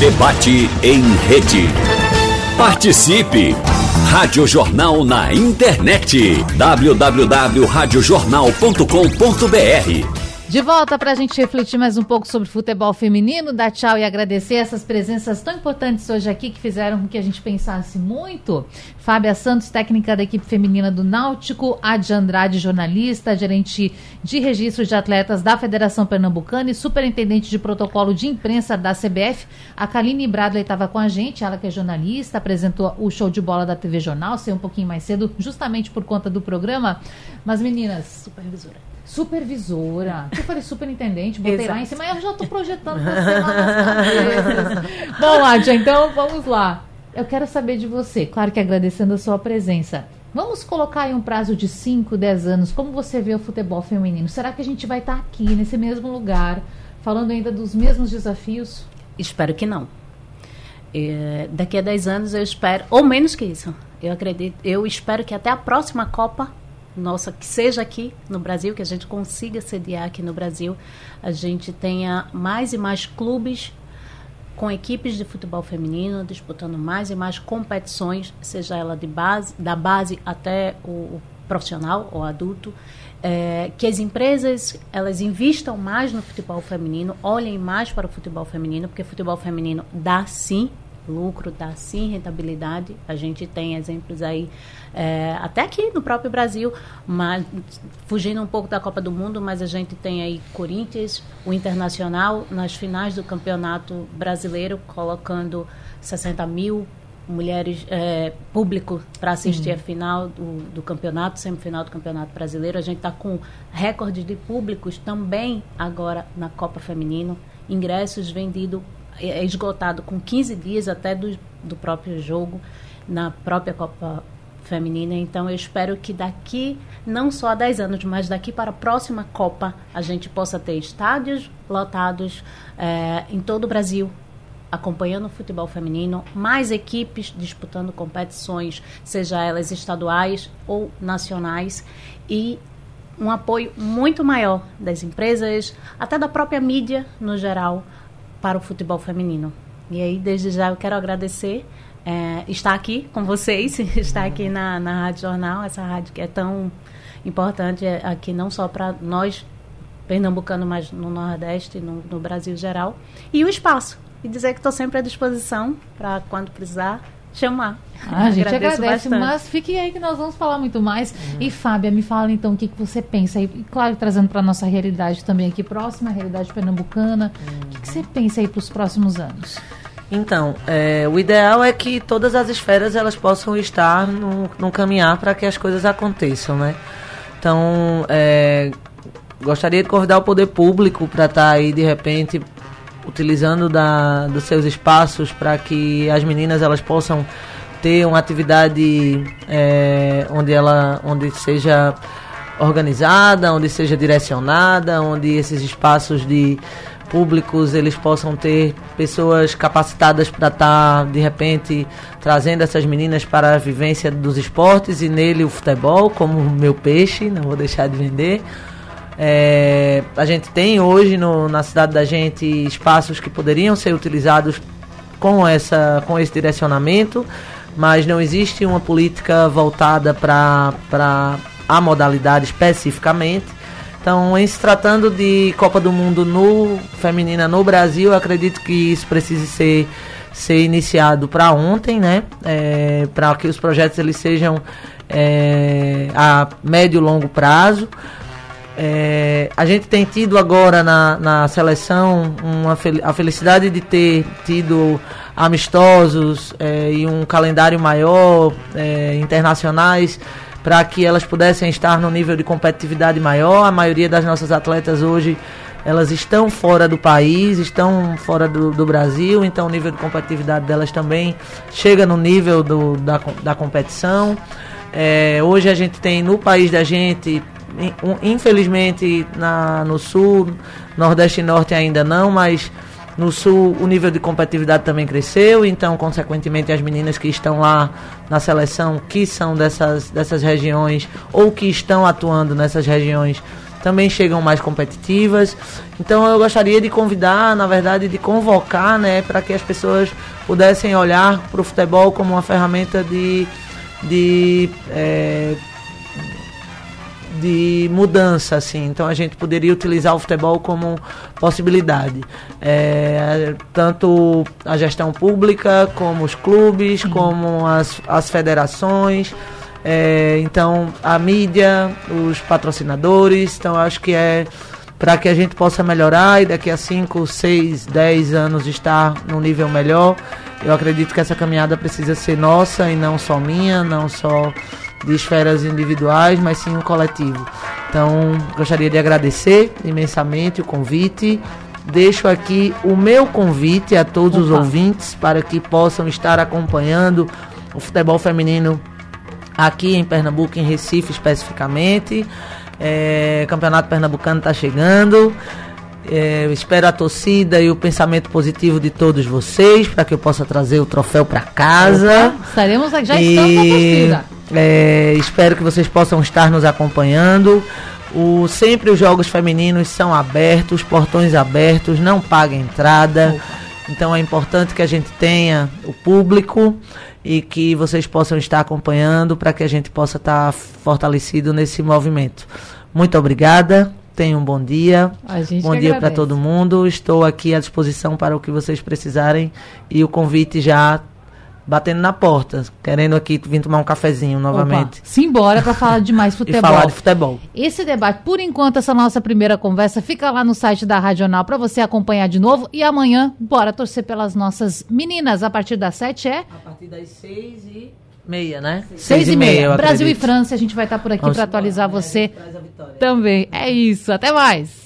Debate em rede. Participe! Rádio Jornal na internet. www.radiojornal.com.br de volta para a gente refletir mais um pouco sobre futebol feminino, dar tchau e agradecer essas presenças tão importantes hoje aqui que fizeram com que a gente pensasse muito. Fábia Santos, técnica da equipe feminina do Náutico, Adi Andrade, jornalista, gerente de registro de atletas da Federação Pernambucana e superintendente de protocolo de imprensa da CBF. A Kaline Bradley estava com a gente, ela que é jornalista, apresentou o show de bola da TV Jornal, saiu um pouquinho mais cedo, justamente por conta do programa. Mas meninas, supervisora Supervisora. Eu falei superintendente, botei Exato. lá em cima, eu já estou projetando você lá Bom, Ládia, então vamos lá. Eu quero saber de você, claro que agradecendo a sua presença. Vamos colocar aí um prazo de 5, 10 anos. Como você vê o futebol feminino? Será que a gente vai estar aqui, nesse mesmo lugar, falando ainda dos mesmos desafios? Espero que não. É, daqui a 10 anos eu espero, ou menos que isso. Eu acredito, eu espero que até a próxima Copa nossa, que seja aqui no Brasil, que a gente consiga sediar aqui no Brasil, a gente tenha mais e mais clubes com equipes de futebol feminino disputando mais e mais competições, seja ela de base, da base até o, o profissional ou adulto, é, que as empresas elas investam mais no futebol feminino, olhem mais para o futebol feminino, porque futebol feminino dá sim lucro, dá sim rentabilidade. A gente tem exemplos aí, é, até aqui no próprio Brasil, mas fugindo um pouco da Copa do Mundo, mas a gente tem aí Corinthians, o Internacional, nas finais do Campeonato Brasileiro, colocando 60 mil mulheres, é, público para assistir a final do, do campeonato, semifinal do Campeonato Brasileiro. A gente está com recorde de públicos também agora na Copa Feminino. Ingressos vendidos é, é esgotado com 15 dias até do, do próprio jogo na própria Copa Feminina. Então, eu espero que daqui, não só a 10 anos, mas daqui para a próxima Copa, a gente possa ter estádios lotados é, em todo o Brasil, acompanhando o futebol feminino, mais equipes disputando competições, seja elas estaduais ou nacionais, e um apoio muito maior das empresas, até da própria mídia no geral, para o futebol feminino. E aí, desde já, eu quero agradecer é, estar aqui com vocês, estar aqui na, na Rádio Jornal, essa rádio que é tão importante aqui, não só para nós, pernambucanos, mas no Nordeste, no, no Brasil geral. E o espaço. E dizer que estou sempre à disposição para, quando precisar, chamar. Ah, a gente agradece, bastante. mas fique aí que nós vamos falar muito mais. Uhum. E Fábia, me fala então o que, que você pensa aí, claro, trazendo para nossa realidade também aqui próxima, a realidade pernambucana. Uhum. O que, que, você pensa aí para os próximos anos? Então, é, o ideal é que todas as esferas elas possam estar no, no caminhar para que as coisas aconteçam, né? Então, é, gostaria de convidar o poder público para estar tá aí de repente utilizando da, dos seus espaços para que as meninas elas possam ter uma atividade é, onde ela onde seja organizada, onde seja direcionada, onde esses espaços de públicos eles possam ter pessoas capacitadas para estar tá, de repente trazendo essas meninas para a vivência dos esportes e nele o futebol como meu peixe, não vou deixar de vender. É, a gente tem hoje no, na cidade da gente espaços que poderiam ser utilizados com, essa, com esse direcionamento, mas não existe uma política voltada para a modalidade especificamente. Então, em se tratando de Copa do Mundo no feminina no Brasil, acredito que isso precise ser, ser iniciado para ontem, né? É, para que os projetos eles sejam é, a médio e longo prazo. É, a gente tem tido agora na, na seleção uma, a felicidade de ter tido amistosos é, e um calendário maior, é, internacionais, para que elas pudessem estar no nível de competitividade maior. A maioria das nossas atletas hoje elas estão fora do país, estão fora do, do Brasil, então o nível de competitividade delas também chega no nível do, da, da competição. É, hoje a gente tem no país da gente Infelizmente, na, no sul, nordeste e norte ainda não, mas no sul o nível de competitividade também cresceu, então, consequentemente, as meninas que estão lá na seleção, que são dessas, dessas regiões, ou que estão atuando nessas regiões, também chegam mais competitivas. Então eu gostaria de convidar, na verdade, de convocar, né, para que as pessoas pudessem olhar para o futebol como uma ferramenta de, de é, de mudança, assim. Então a gente poderia utilizar o futebol como possibilidade. É, tanto a gestão pública, como os clubes, uhum. como as, as federações. É, então a mídia, os patrocinadores. Então acho que é para que a gente possa melhorar e daqui a 5, 6, 10 anos estar num nível melhor. Eu acredito que essa caminhada precisa ser nossa e não só minha, não só de esferas individuais, mas sim um coletivo. Então, gostaria de agradecer imensamente o convite. Deixo aqui o meu convite a todos Opa. os ouvintes para que possam estar acompanhando o futebol feminino aqui em Pernambuco, em Recife especificamente. É, Campeonato Pernambucano está chegando. É, espero a torcida e o pensamento positivo de todos vocês para que eu possa trazer o troféu para casa. Opa, estaremos já e... estamos na torcida. É, espero que vocês possam estar nos acompanhando. O, sempre os jogos femininos são abertos, portões abertos, não paga entrada. Então é importante que a gente tenha o público e que vocês possam estar acompanhando para que a gente possa estar fortalecido nesse movimento. Muito obrigada. Tenham um bom dia. bom dia para todo mundo. Estou aqui à disposição para o que vocês precisarem e o convite já batendo na porta, querendo aqui vir tomar um cafezinho novamente. Opa, simbora para falar de mais futebol. e falar de futebol. Esse debate, por enquanto, essa nossa primeira conversa fica lá no site da Radional para você acompanhar de novo. E amanhã, bora torcer pelas nossas meninas. A partir das sete é? A partir das seis e meia, né? Seis, seis e meia. meia Brasil acredito. e França, a gente vai estar por aqui para atualizar você também. É isso, até mais.